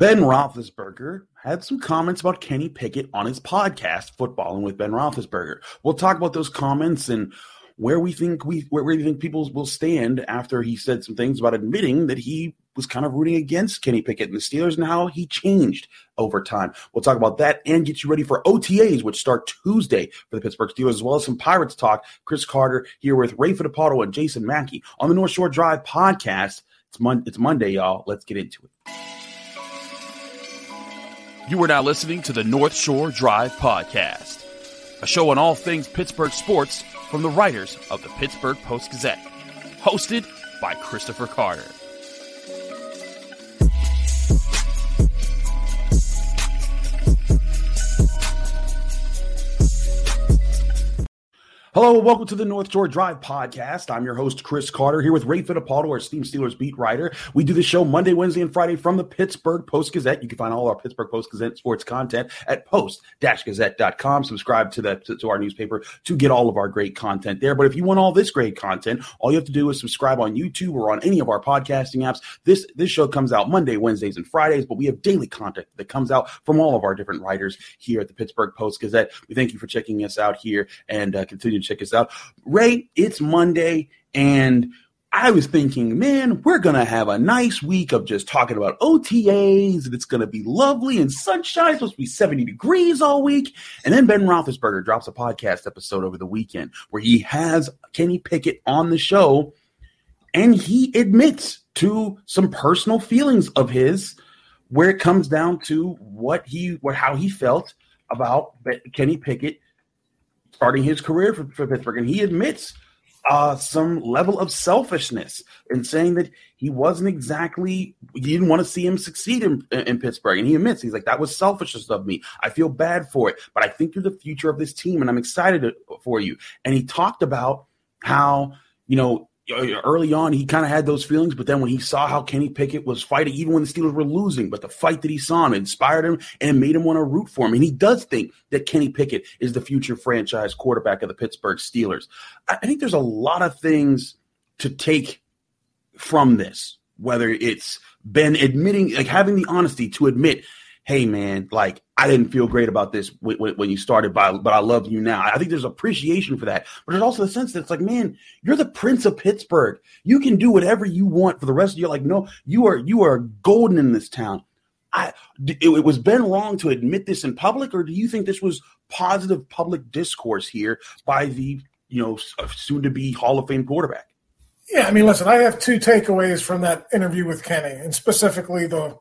Ben Roethlisberger had some comments about Kenny Pickett on his podcast, Footbahlin with Ben Roethlisberger. We'll talk about those comments and where we think we where we think people will stand after he said some things about admitting that he was kind of rooting against Kenny Pickett and the Steelers and how he changed over time. We'll talk about that and get you ready for OTAs, which start Tuesday for the Pittsburgh Steelers, as well as some Pirates talk. Chris Carter here with Ray Fittipaldo and Jason Mackey on the North Shore Drive podcast. It's, Mon- it's Monday, y'all. Let's get into it. You are now listening to the North Shore Drive Podcast, a show on all things Pittsburgh sports from the writers of the Pittsburgh Post Gazette, hosted by Christopher Carter. Hello, and welcome to the North Shore Drive podcast. I'm your host, Chris Carter, here with Ray Fittipaldo, our Steam Steelers beat writer. We do the show Monday, Wednesday, and Friday from the Pittsburgh Post Gazette. You can find all our Pittsburgh Post Gazette sports content at post-gazette.com. Subscribe to, the, to, to our newspaper to get all of our great content there. But if you want all this great content, all you have to do is subscribe on YouTube or on any of our podcasting apps. This, this show comes out Monday, Wednesdays, and Fridays, but we have daily content that comes out from all of our different writers here at the Pittsburgh Post Gazette. We thank you for checking us out here and uh, continue to check us out. Ray, it's Monday, and I was thinking, man, we're going to have a nice week of just talking about OTAs, and it's going to be lovely and sunshine. It's supposed to be 70 degrees all week. And then Ben Roethlisberger drops a podcast episode over the weekend where he has Kenny Pickett on the show, and he admits to some personal feelings of his where it comes down to what he, what, how he felt about Kenny Pickett starting his career for, for Pittsburgh, and he admits uh, some level of selfishness in saying that he wasn't exactly he didn't want to see him succeed in, in Pittsburgh, and he admits he's like that was selfishness of me. I feel bad for it, but I think you're the future of this team, and I'm excited for you. And he talked about how you know early on he kind of had those feelings, but then when he saw how Kenny Pickett was fighting, even when the Steelers were losing, but the fight that he saw him inspired him and made him want to root for him. And he does think that Kenny Pickett is the future franchise quarterback of the Pittsburgh Steelers. I think there's a lot of things to take from this, whether it's Ben admitting, like having the honesty to admit hey man, like I didn't feel great about this when, when you started, but, but I love you now. I think there's appreciation for that, but there's also the sense that it's like, man, you're the Prince of Pittsburgh. You can do whatever you want for the rest of your like. No, you are you are golden in this town. I it, it was Ben wrong to admit this in public, or do you think this was positive public discourse here by the you know uh, soon to be Hall of Fame quarterback? Yeah, I mean, listen, I have two takeaways from that interview with Kenny, and specifically the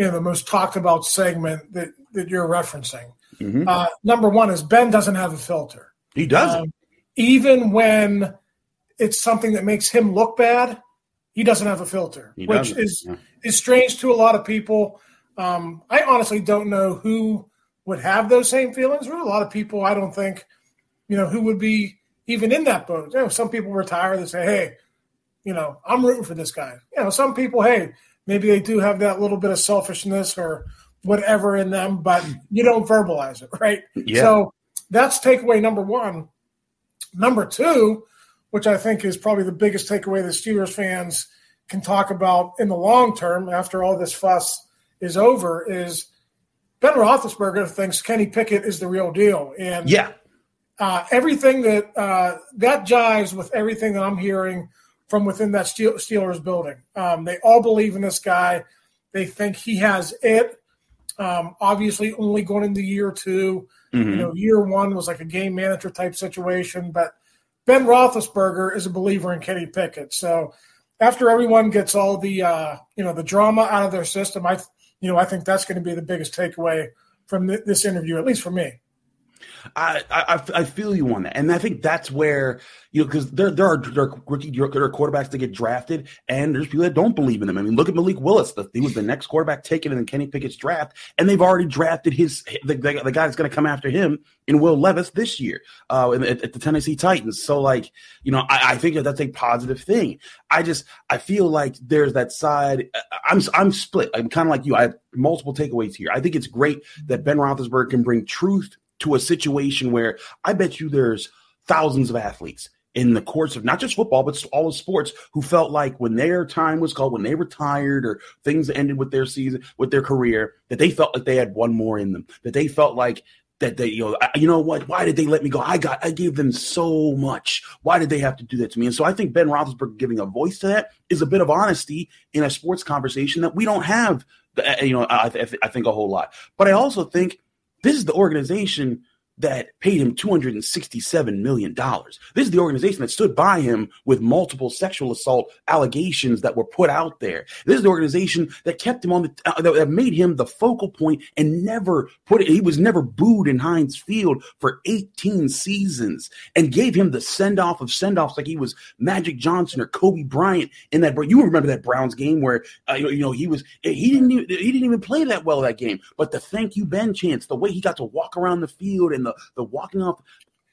you know the most talked about segment that that you're referencing. Mm-hmm. Uh, number one is Ben doesn't have a filter. He doesn't. Um, even when it's something that makes him look bad, he doesn't have a filter, he which doesn't. is yeah. is strange to a lot of people. Um, I honestly don't know who would have those same feelings. There are a lot of people I don't think, you know, who would be even in that boat. You know, some people retire. They say, "Hey, you know, I'm rooting for this guy." You know, some people, hey, maybe they do have that little bit of selfishness or whatever in them, but you don't verbalize it, right? Yeah. So that's takeaway number one. Number two, which I think is probably the biggest takeaway that Steelers fans can talk about in the long term after all this fuss is over, is Ben Roethlisberger thinks Kenny Pickett is the real deal, and yeah, uh, everything that uh, that jives with everything that I'm hearing from within that Steelers building. Um, they all believe in this guy. They think he has it. Um, obviously, only going into year 2 mm-hmm. You know, year one was like a game manager type situation, but Ben Roethlisberger is a believer in Kenny Pickett. So after everyone gets all the uh, you know the drama out of their system, I you know I think that's going to be the biggest takeaway from th- this interview, at least for me. I, I I feel you on that, and I think that's where you know because there there are there are rookie there are quarterbacks that get drafted, and there's people that don't believe in them. I mean, look at Malik Willis; the, he was the next quarterback taken in Kenny Pickett's draft, and they've already drafted his the, the, the guy that's going to come after him in Will Levis this year uh, at, at, the Tennessee Titans. So, like you know, I, I think that that's a positive thing. I just I feel like there's that side. I'm I'm split. I'm kind of like you. I have multiple takeaways here. I think it's great that Ben Roethlisberger can bring truth to a situation where I bet you there's thousands of athletes in the course of not just football, but all of sports who felt like when their time was called, when they retired or things ended with their season, with their career, that they felt like they had one more in them, that they felt like that they, you know, I, you know what? Why did they let me go? I got, I gave them so much. Why did they have to do that to me? And so I think Ben Roethlisberger giving a voice to that is a bit of honesty in a sports conversation that we don't have. Uh, you know, I, I think a whole lot. But I also think this is the organization that paid him $267 million. This is the organization that stood by him with multiple sexual assault allegations that were put out there. This is the organization that kept him on the, uh, that made him the focal point and never put it, he was never booed in Heinz Field for 18 seasons and gave him the send off of send offs like he was Magic Johnson or Kobe Bryant in that. You remember that Browns game where, uh, you know, he was, he didn't even, he didn't even play that well that game, but the thank you Ben chance, the way he got to walk around the field and the the the walking off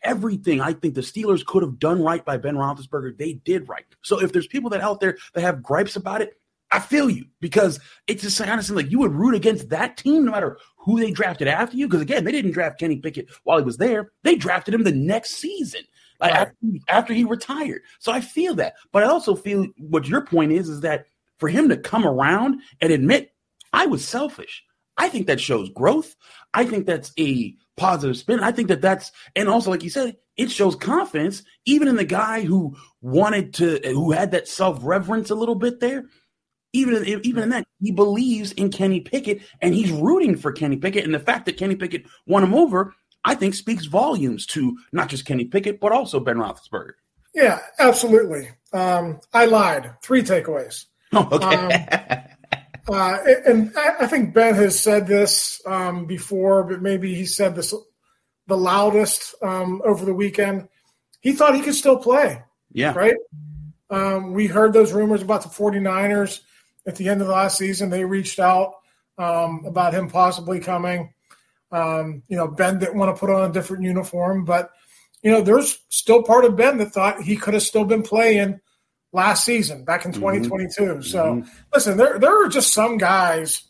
everything I think the Steelers could have done right by Ben Roethlisberger, they did right. So if there's people that out there that have gripes about it, I feel you because it's just honestly like you would root against that team no matter who they drafted after you. Because again, they didn't draft Kenny Pickett while he was there; they drafted him the next season, like right. after, after he retired. So I feel that, but I also feel what your point is is that for him to come around and admit I was selfish, I think that shows growth. I think that's a positive spin. I think that that's, and also, like you said, it shows confidence, even in the guy who wanted to, who had that self reverence a little bit there. Even in, even in that, he believes in Kenny Pickett and he's rooting for Kenny Pickett. And the fact that Kenny Pickett won him over, I think speaks volumes to not just Kenny Pickett, but also Ben Roethlisberger. Yeah, absolutely. Um, I lied. Three takeaways. Oh, okay. Um, uh, and I think Ben has said this um, before, but maybe he said this the loudest um, over the weekend. He thought he could still play. Yeah. Right? Um, we heard those rumors about the 49ers at the end of the last season. They reached out um, about him possibly coming. Um, you know, Ben didn't want to put on a different uniform, but, you know, there's still part of Ben that thought he could have still been playing last season back in 2022. Mm-hmm. So mm-hmm. listen, there there are just some guys.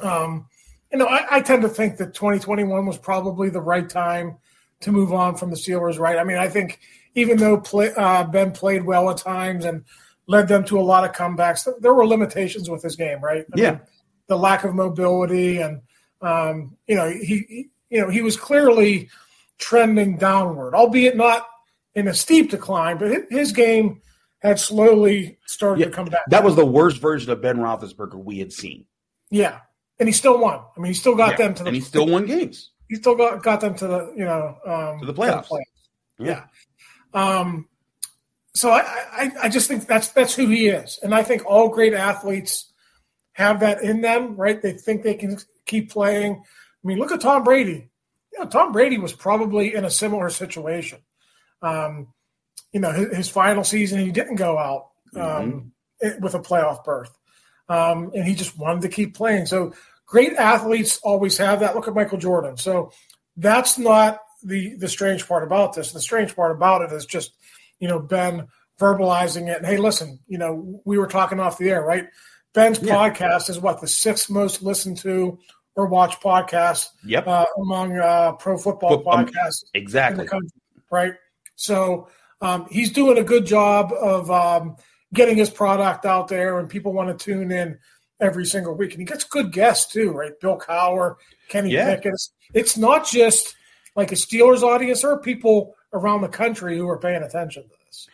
Um, you know, I, I, tend to think that 2021 was probably the right time to move on from the Steelers. Right? I mean, I think even though play, uh, Ben played well at times and led them to a lot of comebacks, there were limitations with his game. Right? I yeah. Mean, the lack of mobility and um, you know he, he you know he was clearly trending downward, albeit not in a steep decline, but his game had slowly started yeah, to come back. That was the worst version of Ben Roethlisberger we had seen. Yeah, and he still won. I mean, he still got yeah, them to the. And he still won games. He still got got them to the you know um, to the playoffs. To the playoffs. Yeah. yeah. Um, so I, I I just think that's that's who he is, and I think all great athletes have that in them, right? They think they can keep playing. I mean, look at Tom Brady. You know, Tom Brady was probably in a similar situation. Um, you know, his, his final season, he didn't go out um, mm-hmm. with a playoff berth. Um, and he just wanted to keep playing. So great athletes always have that. Look at Michael Jordan. So that's not the the strange part about this. The strange part about it is just, you know, Ben verbalizing it. And hey, listen, you know, we were talking off the air, right? Ben's yeah. podcast is what the sixth most listened to or watched podcast yep. uh, among uh, pro football um, podcasts. Exactly. Country, right. So um, he's doing a good job of um, getting his product out there, and people want to tune in every single week. And he gets good guests too, right? Bill Cowher, Kenny yeah. Pickett. It's not just like a Steelers audience. There are people around the country who are paying attention to this.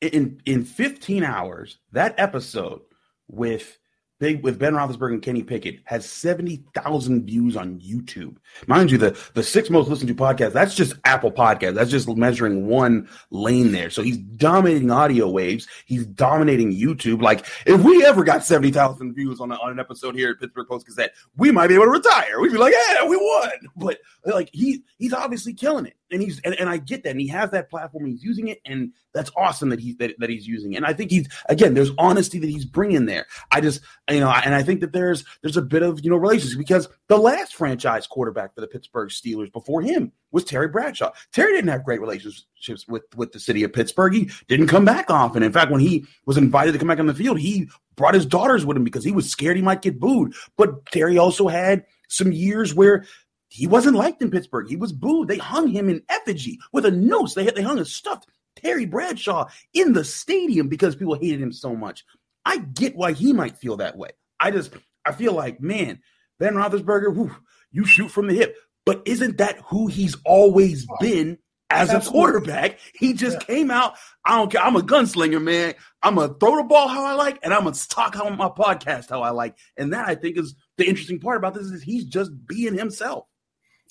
In in 15 hours, that episode with Big with Ben Roethlisberger and Kenny Pickett has 70,000 views on YouTube. Mind you, the, the six most listened to podcast, that's just Apple Podcast. That's just measuring one lane there. So he's dominating audio waves. He's dominating YouTube. Like, if we ever got 70,000 views on, a, on an episode here at Pittsburgh Post Gazette, we might be able to retire. We'd be like, yeah, we won. But like, he he's obviously killing it and he's and, and I get that, and he has that platform, he's using it, and that's awesome that he's that, that he's using. It. And I think he's again, there's honesty that he's bringing there. I just you know, and I think that there's there's a bit of you know relations because the last franchise quarterback for the Pittsburgh Steelers before him was Terry Bradshaw. Terry didn't have great relationships with with the city of Pittsburgh. He didn't come back often. In fact, when he was invited to come back on the field, he brought his daughters with him because he was scared he might get booed. But Terry also had some years where he wasn't liked in Pittsburgh. He was booed. They hung him in effigy with a noose. They, they hung a stuffed Terry Bradshaw in the stadium because people hated him so much. I get why he might feel that way. I just, I feel like, man, Ben Roethlisberger, whew, you shoot from the hip. But isn't that who he's always oh, been as Absolutely. a quarterback? He just yeah. came out. I don't care. I'm a gunslinger, man. I'm gonna throw the ball how I like, and I'm gonna talk on my podcast how I like. And that I think is the interesting part about this is he's just being himself.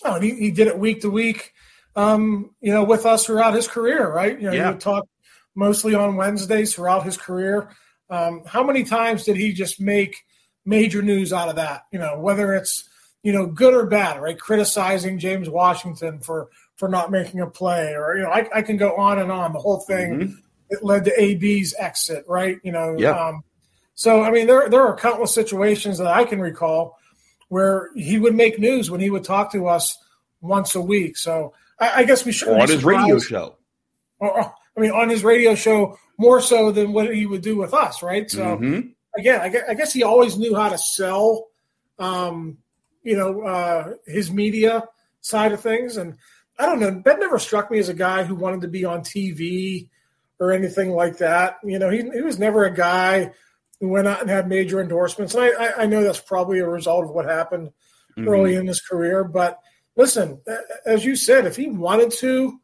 Oh, he, he did it week to week, um, you know, with us throughout his career, right? You know, yeah. he would talk mostly on Wednesdays throughout his career. Um, how many times did he just make major news out of that? You know, whether it's you know good or bad, right? Criticizing James Washington for for not making a play, or you know, I, I can go on and on. The whole thing mm-hmm. it led to AB's exit, right? You know, yeah. Um, so I mean, there there are countless situations that I can recall where he would make news when he would talk to us once a week. So I, I guess we should on his radio show. Or, I mean, on his radio show more so than what he would do with us, right? So mm-hmm. again, I guess, I guess, he always knew how to sell, um, you know, uh, his media side of things. And I don't know, Ben never struck me as a guy who wanted to be on TV or anything like that. You know, he, he was never a guy went out and had major endorsements. And I, I know that's probably a result of what happened mm-hmm. early in his career. But listen, as you said, if he wanted to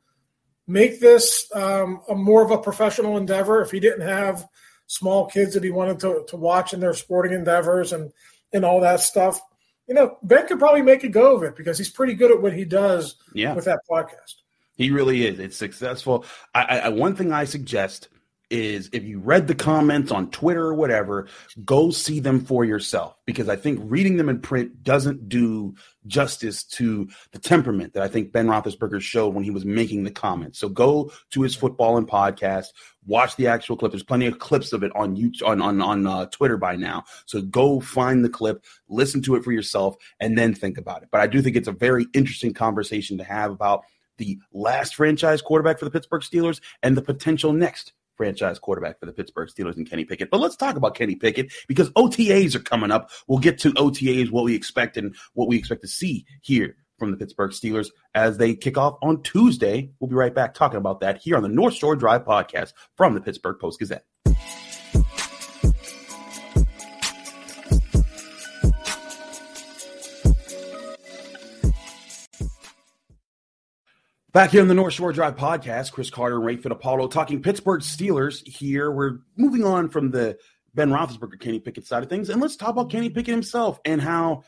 make this um, a more of a professional endeavor, if he didn't have small kids that he wanted to, to watch in their sporting endeavors and, and all that stuff, you know, Ben could probably make a go of it because he's pretty good at what he does yeah. with that podcast. He really is. It's successful. I, I, one thing I suggest is if you read the comments on Twitter or whatever, go see them for yourself because I think reading them in print doesn't do justice to the temperament that I think Ben Roethlisberger showed when he was making the comments. So go to his football and podcast, watch the actual clip. There's plenty of clips of it on YouTube, on on on uh, Twitter by now. So go find the clip, listen to it for yourself, and then think about it. But I do think it's a very interesting conversation to have about the last franchise quarterback for the Pittsburgh Steelers and the potential next franchise quarterback for the Pittsburgh Steelers and Kenny Pickett. But let's talk about Kenny Pickett because OTAs are coming up. We'll get to OTAs, what we expect and what we expect to see here from the Pittsburgh Steelers as they kick off on Tuesday. We'll be right back talking about that here on the North Shore Drive podcast from the Pittsburgh Post Gazette. Back here on the North Shore Drive podcast, Chris Carter and Ray Fittipaldo talking Pittsburgh Steelers here. We're moving on from the Ben Roethlisberger, Kenny Pickett side of things, and let's talk about Kenny Pickett himself and how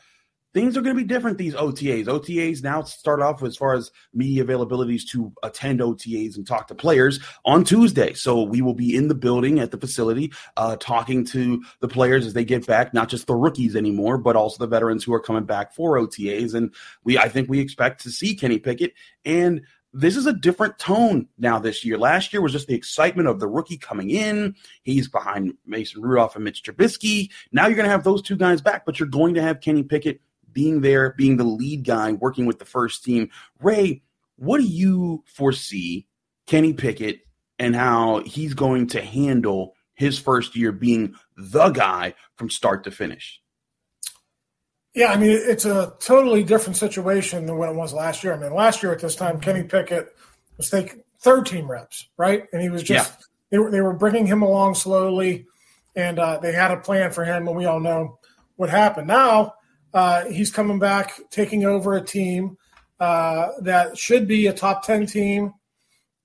things are going to be different these OTAs. OTAs now start off as far as media availabilities to attend OTAs and talk to players on Tuesday. So we will be in the building at the facility uh, talking to the players as they get back, not just the rookies anymore, but also the veterans who are coming back for OTAs. And we, I think we expect to see Kenny Pickett and this is a different tone now this year. Last year was just the excitement of the rookie coming in. He's behind Mason Rudolph and Mitch Trubisky. Now you're going to have those two guys back, but you're going to have Kenny Pickett being there, being the lead guy, working with the first team. Ray, what do you foresee Kenny Pickett and how he's going to handle his first year being the guy from start to finish? Yeah, I mean, it's a totally different situation than what it was last year. I mean, last year at this time, Kenny Pickett was taking third team reps, right? And he was just, yeah. they, were, they were bringing him along slowly, and uh, they had a plan for him, and we all know what happened. Now, uh, he's coming back, taking over a team uh, that should be a top 10 team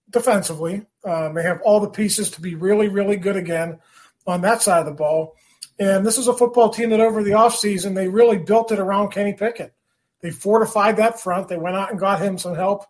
defensively. Um, they have all the pieces to be really, really good again on that side of the ball. And this is a football team that over the offseason, they really built it around Kenny Pickett. They fortified that front. They went out and got him some help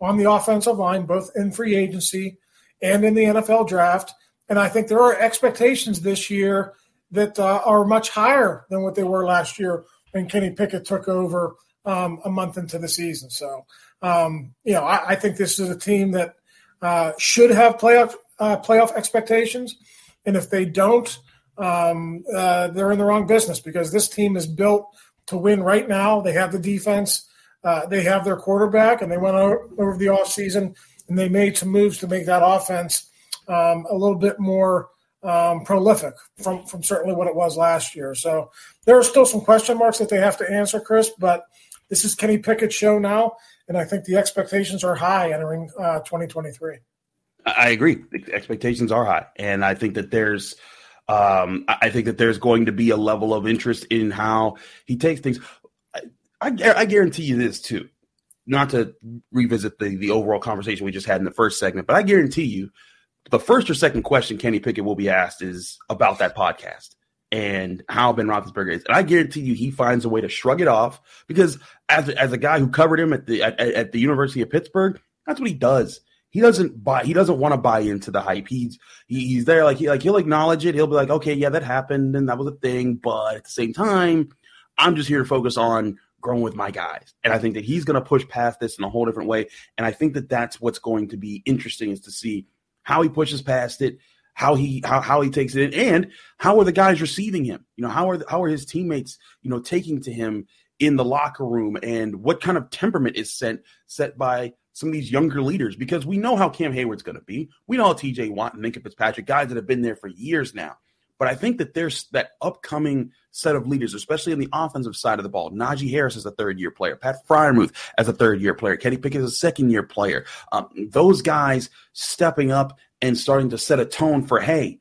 on the offensive line, both in free agency and in the NFL draft. And I think there are expectations this year that uh, are much higher than what they were last year when Kenny Pickett took over um, a month into the season. So, um, you know, I, I, think this is a team that uh, should have playoff uh, playoff expectations, and if they don't, um, uh, they're in the wrong business because this team is built to win right now. They have the defense, uh, they have their quarterback, and they went over, over the offseason and they made some moves to make that offense um, a little bit more um, prolific from, from certainly what it was last year. So there are still some question marks that they have to answer, Chris, but this is Kenny Pickett's show now, and I think the expectations are high entering uh, 2023. I agree. The expectations are high, and I think that there's – um, I think that there's going to be a level of interest in how he takes things. I, I, I guarantee you this too, not to revisit the the overall conversation we just had in the first segment, but I guarantee you, the first or second question Kenny Pickett will be asked is about that podcast and how Ben Roethlisberger is. And I guarantee you, he finds a way to shrug it off because as as a guy who covered him at the at, at the University of Pittsburgh, that's what he does he doesn't buy he doesn't want to buy into the hype. He's he, he's there like he like he'll acknowledge it. He'll be like, okay, yeah, that happened and that was a thing, but at the same time, I'm just here to focus on growing with my guys. And I think that he's going to push past this in a whole different way. And I think that that's what's going to be interesting is to see how he pushes past it, how he how, how he takes it and how are the guys receiving him? You know, how are how are his teammates, you know, taking to him in the locker room and what kind of temperament is sent set by some of these younger leaders because we know how Cam Heyward's going to be. We know how TJ Watt and Minkah Fitzpatrick, guys that have been there for years now. But I think that there's that upcoming set of leaders, especially on the offensive side of the ball. Najee Harris is a third year player. Pat Freiermuth as a third year player. Kenny Pickett is a second year player. Um, those guys stepping up and starting to set a tone for, hey,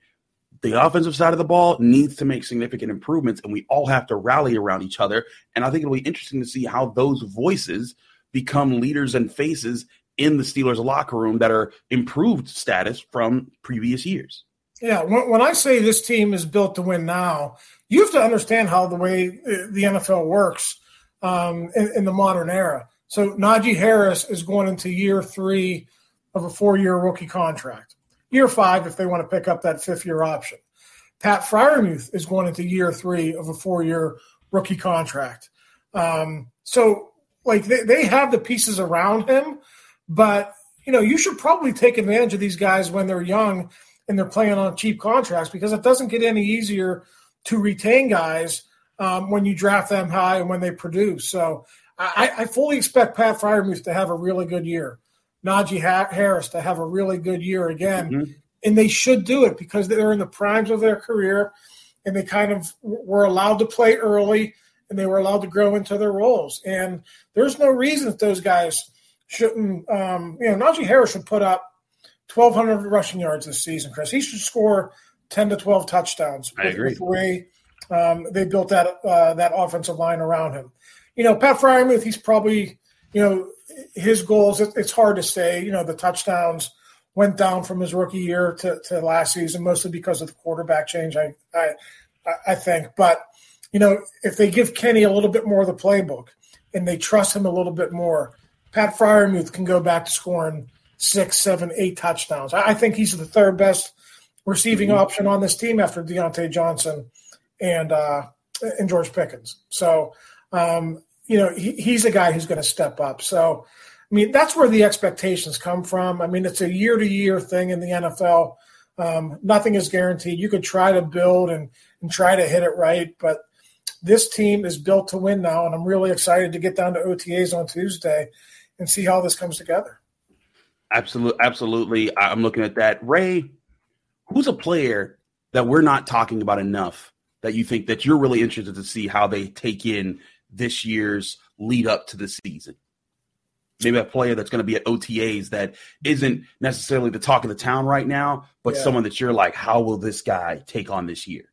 the offensive side of the ball needs to make significant improvements, and we all have to rally around each other. And I think it'll be interesting to see how those voices – become leaders and faces in the Steelers locker room that are improved status from previous years. Yeah, when, I say this team is built to win now, you have to understand how the way uh, the NFL works um, in, in, the modern era. So Najee Harris is going into year three of a four-year rookie contract. Year five, if they want to pick up that fifth-year option. Pat Freiermuth is going into year three of a four-year rookie contract. Um, so like they, they have the pieces around him, but you know, you should probably take advantage of these guys when they're young and they're playing on cheap contracts because it doesn't get any easier to retain guys um, when you draft them high and when they produce. So I, I fully expect Pat Freiermuth to have a really good year, Najee Harris to have a really good year again, mm-hmm. and they should do it because they're in the primes of their career and they kind of were allowed to play early and they were allowed to grow into their roles. And there's no reason that those guys shouldn't. Um, you know, Najee Harris should put up 1,200 rushing yards this season, Chris. He should score 10 to 12 touchdowns. I agree. With the way um, they built that uh, that offensive line around him. You know, Pat Freiermuth, he's probably you know his goals. It, it's hard to say. You know, the touchdowns went down from his rookie year to, to last season, mostly because of the quarterback change. I I I think, but you know, if they give Kenny a little bit more of the playbook and they trust him a little bit more, Pat Freiermuth can go back to scoring six, seven, eight touchdowns. I think he's the third best receiving mm-hmm. option on this team after Diontae Johnson and uh, and George Pickens. So, um, you know, he, he's a guy who's going to step up. So, I mean, that's where the expectations come from. I mean, it's a year to year thing in the NFL. Um, nothing is guaranteed. You could try to build and, and try to hit it right, but this team is built to win now, and I'm really excited to get down to OTAs on Tuesday and see how this comes together. Absolutely, absolutely. I'm looking at that. Ray, who's a player that we're not talking about enough that you think that you're really interested to see how they take in this year's lead up to the season? Maybe a player that's going to be at OTAs that isn't necessarily the talk of the town right now, but yeah. someone that you're like, how will this guy take on this year?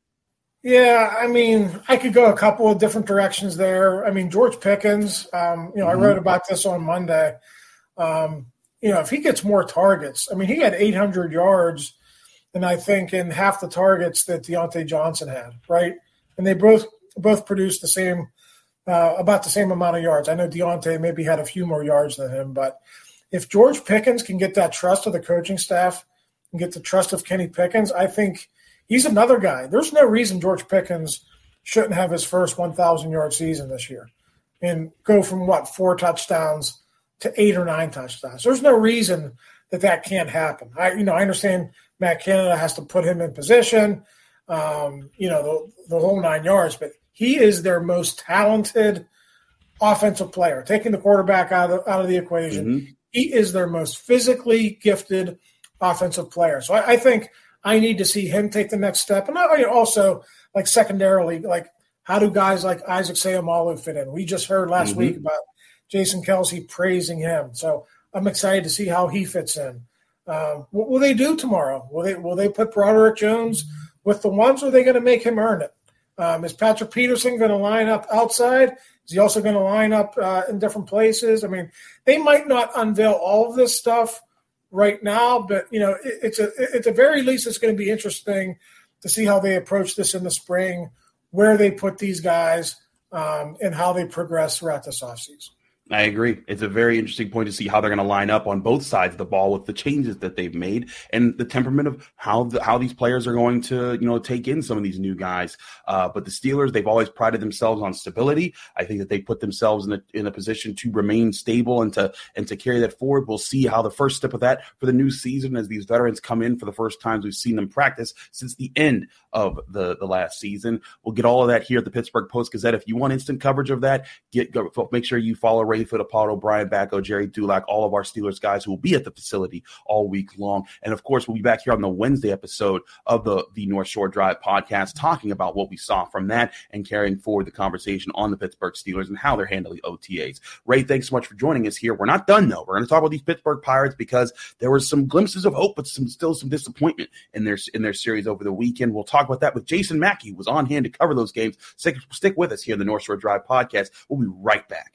Yeah, I mean, I could go a couple of different directions there. I mean, George Pickens, um, you know, mm-hmm. I wrote about this on Monday. Um, you know, if he gets more targets, I mean, he had 800 yards and I think in half the targets that Diontae Johnson had, right? And they both both produced the same uh, about the same amount of yards. I know Diontae maybe had a few more yards than him, but if George Pickens can get that trust of the coaching staff and get the trust of Kenny Pickens, I think he's another guy. There's no reason George Pickens shouldn't have his first 1,000 yard season this year and go from what four touchdowns to eight or nine touchdowns. There's no reason that that can't happen. I, you know, I understand Matt Canada has to put him in position, um, you know, the, the whole nine yards, but he is their most talented offensive player. Taking the quarterback out of, out of the equation, mm-hmm. he is their most physically gifted offensive player. So I, I, think I need to see him take the next step, and I, also like secondarily, like how do guys like Isaac Seumalo fit in? We just heard last mm-hmm. week about Jason Kelce praising him, so I'm excited to see how he fits in. Um, what will they do tomorrow? Will they will they put Broderick Jones with the ones, or are they going to make him earn it? Um, is Patrick Peterson going to line up outside? Is he also going to line up uh, in different places? I mean, they might not unveil all of this stuff right now, but you know, it, it's a at the very least, it's going to be interesting to see how they approach this in the spring, where they put these guys, um, and how they progress throughout this offseason. I agree. It's a very interesting point to see how they're going to line up on both sides of the ball with the changes that they've made and the temperament of how the, how these players are going to you know take in some of these new guys. Uh, but the Steelers, they've always prided themselves on stability. I think that they put themselves in a in a position to remain stable and to and to carry that forward. We'll see how the first step of that for the new season as these veterans come in for the first times we've seen them practice since the end of the the last season. We'll get all of that here at the Pittsburgh Post Gazette. If you want instant coverage of that, get go, make sure you follow Ray Ray Apollo, Brian Batko, Gerry Dulac, all of our Steelers guys who will be at the facility all week long. And of course, we'll be back here on the Wednesday episode of the, the North Shore Drive podcast, talking about what we saw from that and carrying forward the conversation on the Pittsburgh Steelers and how they're handling OTAs. Ray, thanks so much for joining us here. We're not done though. We're going to talk about these Pittsburgh Pirates because there were some glimpses of hope, but some still some disappointment in their in their series over the weekend. We'll talk about that with Jason Mackey, who was on hand to cover those games. Stick, stick with us here in the North Shore Drive podcast. We'll be right back.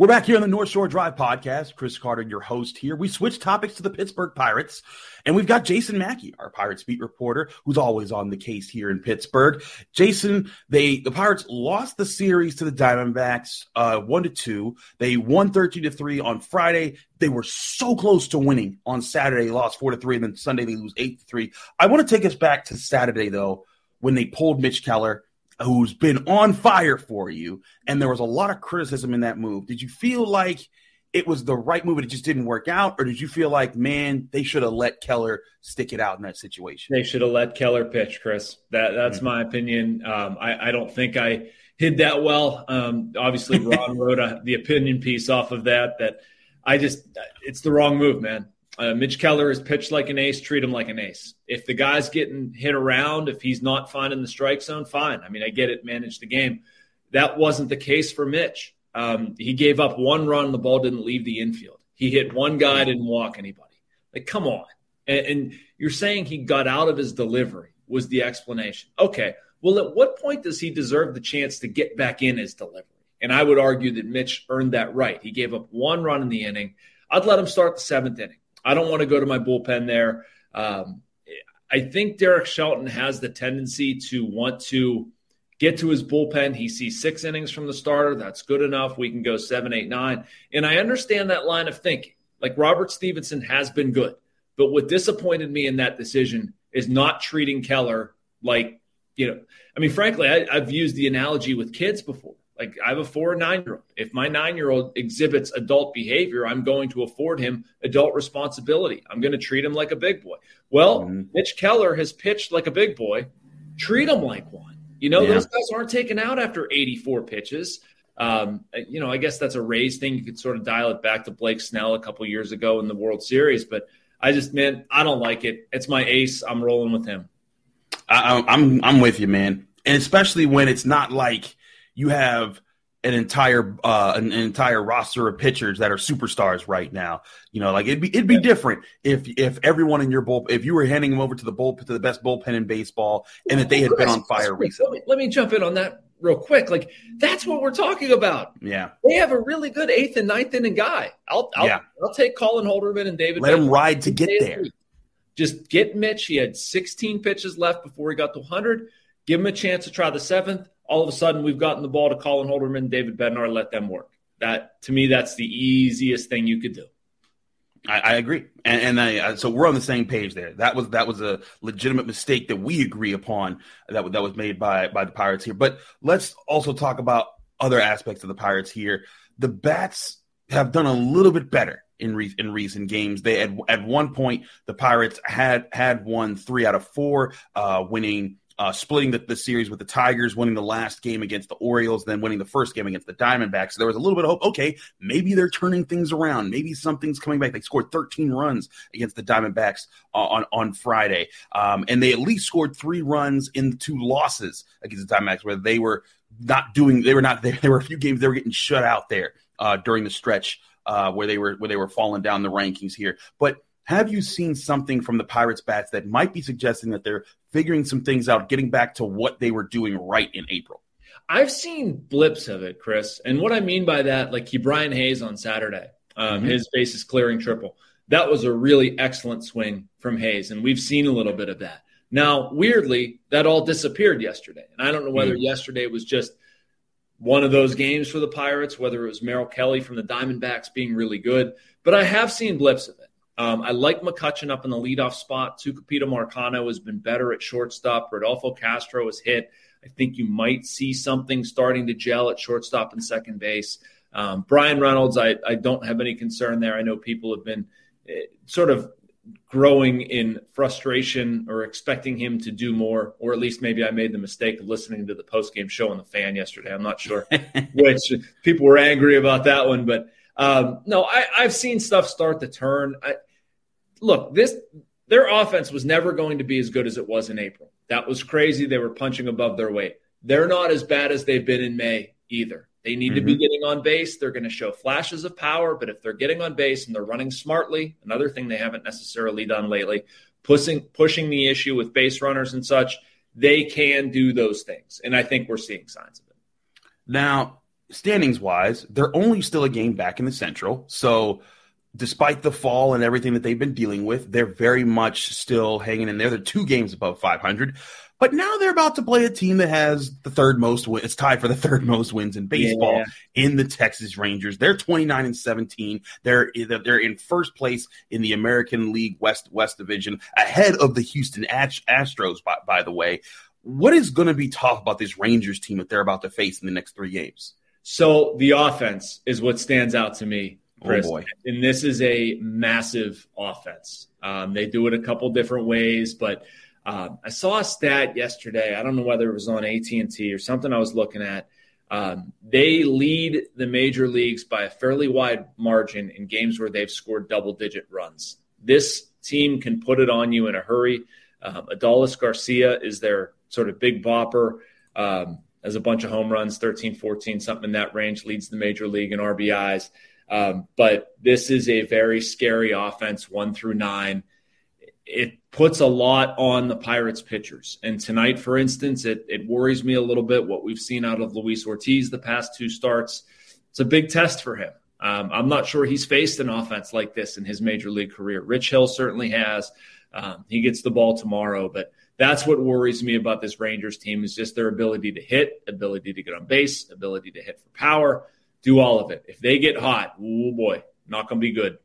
We're back here on the North Shore Drive podcast. Chris Carter, your host here. We switched topics to the Pittsburgh Pirates, and we've got Jason Mackey, our Pirates beat reporter, who's always on the case here in Pittsburgh. Jason, they the Pirates lost the series to the Diamondbacks, uh, one to two. They won thirteen to three on Friday. They were so close to winning on Saturday. Lost four to three, and then Sunday they lose eight to three. I want to take us back to Saturday though, when they pulled Mitch Keller who's been on fire for you, and there was a lot of criticism in that move. Did you feel like it was the right move, it just didn't work out, or did you feel like, man, they should have let Keller stick it out in that situation? They should have let Keller pitch, Chris. That that's mm-hmm. my opinion. Um, I, I don't think I hid that well. Um, obviously, Ron wrote a, the opinion piece off of that. That I just, it's the wrong move, man. Uh, Mitch Keller is pitched like an ace, treat him like an ace. If the guy's getting hit around, if he's not finding the strike zone, fine. I mean, I get it, manage the game. That wasn't the case for Mitch. Um, he gave up one run, the ball didn't leave the infield. He hit one guy, didn't walk anybody. Like, come on. And, and you're saying he got out of his delivery was the explanation. Okay. Well, at what point does he deserve the chance to get back in his delivery? And I would argue that Mitch earned that right. He gave up one run in the inning. I'd let him start the seventh inning. I don't want to go to my bullpen there. Um, I think Derek Shelton has the tendency to want to get to his bullpen. He sees six innings from the starter. That's good enough. We can go seven, eight, nine. And I understand that line of thinking. Like Robert Stephenson has been good. But what disappointed me in that decision is not treating Keller like, you know, I mean, frankly, I, I've used the analogy with kids before. Like I have a four and nine year old. If my nine year old exhibits adult behavior, I'm going to afford him adult responsibility. I'm going to treat him like a big boy. Well, mm-hmm. Mitch Keller has pitched like a big boy. Treat him like one. You know, yeah. those guys aren't taken out after 84 pitches. Um, you know, I guess that's a Rays thing. You could sort of dial it back to Blake Snell a couple years ago in the World Series, but I just, man, I don't like it. It's my ace. I'm rolling with him. I, I'm I'm with you, man, and especially when it's not like you have an entire uh, an, an, entire roster of pitchers that are superstars right now. You know, like it'd be it'd be yeah. different if if everyone in your bull if you were handing them over to the bull to the best bullpen in baseball and that they had Chris, been on fire Chris, recently. Let me, let me jump in on that real quick. Like that's what we're talking about. Yeah, they have a really good eighth and ninth inning guy. I'll I'll, yeah. I'll take Colin Holderman and David. Let him ride to get there. Just get Mitch. He had 16 pitches left before he got to 100. Give him a chance to try the seventh. All of a sudden, we've gotten the ball to Colin Holderman David Bednar. Let them work. That to me, that's the easiest thing you could do. I, I agree, and, and I, so we're on the same page there. That was that was a legitimate mistake that we agree upon that that was made by by the Pirates here. But let's also talk about other aspects of the Pirates here. The bats have done a little bit better in re- in recent games. They at at one point the Pirates had had won three out of four, uh, winning uh, splitting the, the, series with the Tigers, winning the last game against the Orioles, then winning the first game against the Diamondbacks. So there was a little bit of hope. Okay, maybe they're turning things around. Maybe something's coming back. They scored 13 runs against the Diamondbacks uh, on on Friday, um, and they at least scored three runs in the two losses against the Diamondbacks, where they were not doing. They were not. There, there were a few games they were getting shut out there uh, during the stretch uh, where they were where they were falling down the rankings here, but have you seen something from the Pirates bats that might be suggesting that they're figuring some things out, getting back to what they were doing right in April? I've seen blips of it, Chris. And what I mean by that, like Brian Hayes on Saturday, um, mm-hmm. his bases clearing triple. That was a really excellent swing from Hayes. And we've seen a little bit of that. Now, weirdly, that all disappeared yesterday. And I don't know whether mm-hmm. yesterday was just one of those games for the Pirates, whether it was Merrill Kelly from the Diamondbacks being really good. But I have seen blips of it. Um, I like McCutchen up in the leadoff spot. Tucupita Marcano has been better at shortstop. Rodolfo Castro has hit. I think you might see something starting to gel at shortstop and second base. Um, Bryan Reynolds, I, I don't have any concern there. I know people have been uh, sort of growing in frustration or expecting him to do more, or at least maybe I made the mistake of listening to the post game show on the fan yesterday. I'm not sure which people were angry about that one, but um, no, I, have seen stuff start to turn. I, look, this their offense was never going to be as good as it was in April. That was crazy. They were punching above their weight. They're not as bad as they've been in May either. They need mm-hmm. to be mm-hmm. getting on base. They're going to show flashes of power, but if they're getting on base and they're running smartly, another thing they haven't necessarily done lately, pushing pushing the issue with base runners and such, they can do those things. And I think we're seeing signs of it. Now, standings wise, they're only still a game back in the Central. So despite the fall and everything that they've been dealing with, they're very much still hanging in there. They're two games above 500. But now they're about to play a team that has the third most wins. It's tied for the third most wins in baseball yeah. in the Texas Rangers. They're 29 and 17. They're they're in first place in the American League West West Division, ahead of the Houston Astros. By, by the way, what is going to be tough about this Rangers team that they're about to face in the next three games? So the offense is what stands out to me Chris. Oh boy. And this is a massive offense. Um, they do it a couple different ways, but uh, I saw a stat yesterday. I don't know whether it was on AT and T or something I was looking at. Um, they lead the major leagues by a fairly wide margin in games where they've scored double digit runs. This team can put it on you in a hurry. Um, Adolis Garcia is their sort of big bopper. Um, has a bunch of home runs, 13, 14, something in that range, leads the major league in RBIs. Um, but this is a very scary offense, one through nine. It puts a lot on the Pirates pitchers. And tonight, for instance, it, it worries me a little bit what we've seen out of Luis Ortiz the past two starts. It's a big test for him. Um, I'm not sure he's faced an offense like this in his major league career. Rich Hill certainly has. Um, he gets the ball tomorrow, but that's what worries me about this Rangers team is just their ability to hit, ability to get on base, ability to hit for power do all of it. If they get hot, oh boy, not going to be good.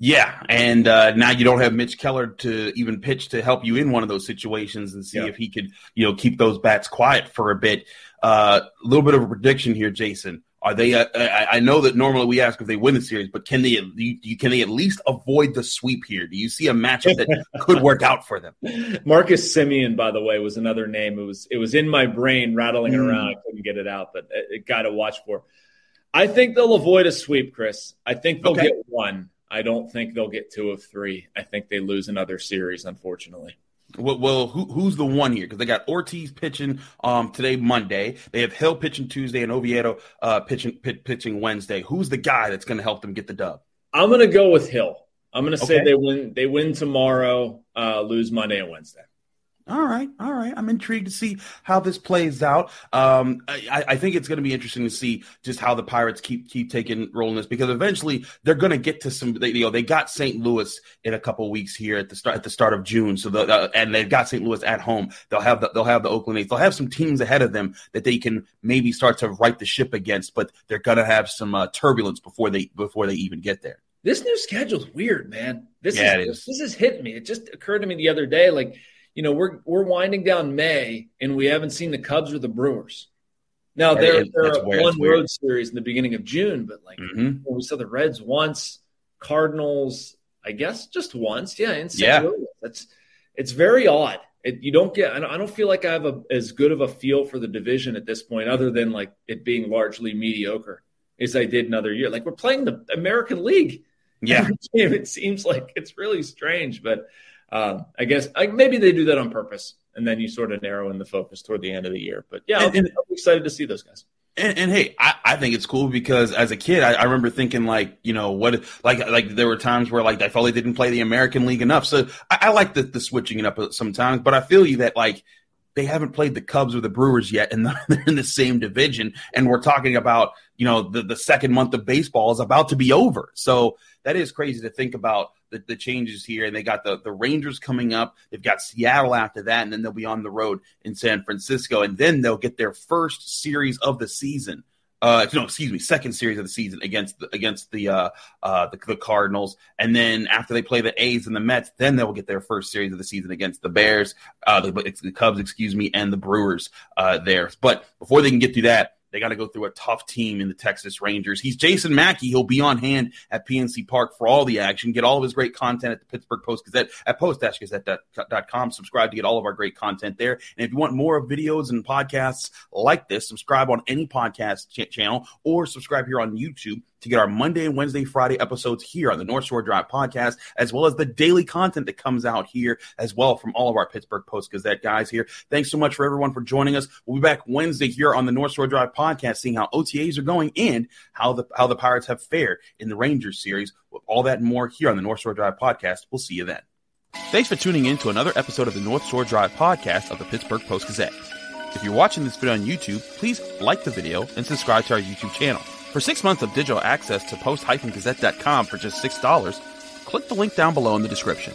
Yeah, and uh, now you don't have Mitch Keller to even pitch to help you in one of those situations and see yeah. if he could, you know, keep those bats quiet for a bit. Uh, a uh, little bit of a prediction here, Jason. Are they? Uh, I, I, know that normally we ask if they win the series, but can they? You, can they at least avoid the sweep here? Do you see a matchup that could work out for them? Marcus Semien, by the way, was another name. It was it was in my brain rattling mm. around. I couldn't get it out, but it, it got to watch for. I think they'll avoid a sweep, Chris. I think they'll okay. get one. I don't think they'll get two of three. I think they lose another series, unfortunately. Well, well who, who's the one here? Because they got Ortiz pitching um, today, Monday. They have Hill pitching Tuesday and Oviedo uh, pitching pitching Wednesday. Who's the guy that's going to help them get the dub? I'm going to go with Hill. I'm going to say okay. they win. They win tomorrow, uh, lose Monday and Wednesday. All right, all right. I'm intrigued to see how this plays out. Um, I, I, think it's going to be interesting to see just how the Pirates keep keep taking role in this because eventually they're going to get to some. They, you know, they got St. Louis in a couple weeks here at the start at the start of June. So the uh, and they've got St. Louis at home. They'll have the, they'll have the Oakland A's. They'll have some teams ahead of them that they can maybe start to right the ship against. But they're going to have some uh, turbulence before they before they even get there. This new schedule's weird, man. This yeah, is, is. This is hitting me. It just occurred to me the other day, like you know, we're we're winding down May and we haven't seen the Cubs or the Brewers. Now they're, they're one road series in the beginning of June, but like mm-hmm. we saw the Reds once, Cardinals, I guess just once, yeah, in St. yeah. Louis. That's it's very odd. It, you don't get. I don't, I don't feel like I have a, as good of a feel for the division at this point, other than like it being largely mediocre, as I did another year. Like we're playing the American League. Yeah, it seems like it's really strange, but uh, I guess I, maybe they do that on purpose, and then you sort of narrow in the focus toward the end of the year. But yeah, and, I'm, I'm excited to see those guys. And, and, hey, I, I think it's cool because as a kid, I, I, remember thinking like, you know, what like like there were times where like I felt they didn't play the American League enough. So I, I like the, the switching it up sometimes, but I feel you that like they haven't played the Cubs or the Brewers yet, and they're in the same division. And we're talking about, you know, the, the second month of baseball is about to be over. So that is crazy to think about the, the changes here. And they got the, the Rangers coming up. They've got Seattle after that, and then they'll be on the road in San Francisco. And then they'll get their first series of the season. Uh, no, excuse me, second series of the season against the, against the uh, uh the, the Cardinals, and then after they play the A's and the Mets, then they will get their first series of the season against the Bears, uh, the, the Cubs, excuse me, and the Brewers uh, there. But before they can get through that, they got to go through a tough team in the Texas Rangers. He's Jason Mackey. He'll be on hand at PNC Park for all the action. Get all of his great content at the Pittsburgh Post Gazette at post-gazette.com. Subscribe to get all of our great content there. And if you want more videos and podcasts like this, subscribe on any podcast ch- channel or subscribe here on YouTube to get our Monday Wednesday, Friday episodes here on the North Shore Drive podcast, as well as the daily content that comes out here as well from all of our Pittsburgh Post Gazette guys here. Thanks so much for everyone for joining us. We'll be back Wednesday here on the North Shore Drive podcast, seeing how OTAs are going and how the how the Pirates have fared in the Rangers series. With all that and more here on the North Shore Drive podcast. We'll see you then. Thanks for tuning in to another episode of the North Shore Drive podcast of the Pittsburgh Post Gazette. If you're watching this video on YouTube, please like the video and subscribe to our YouTube channel. For six months of digital access to post-gazette.com for just $6, click the link down below in the description.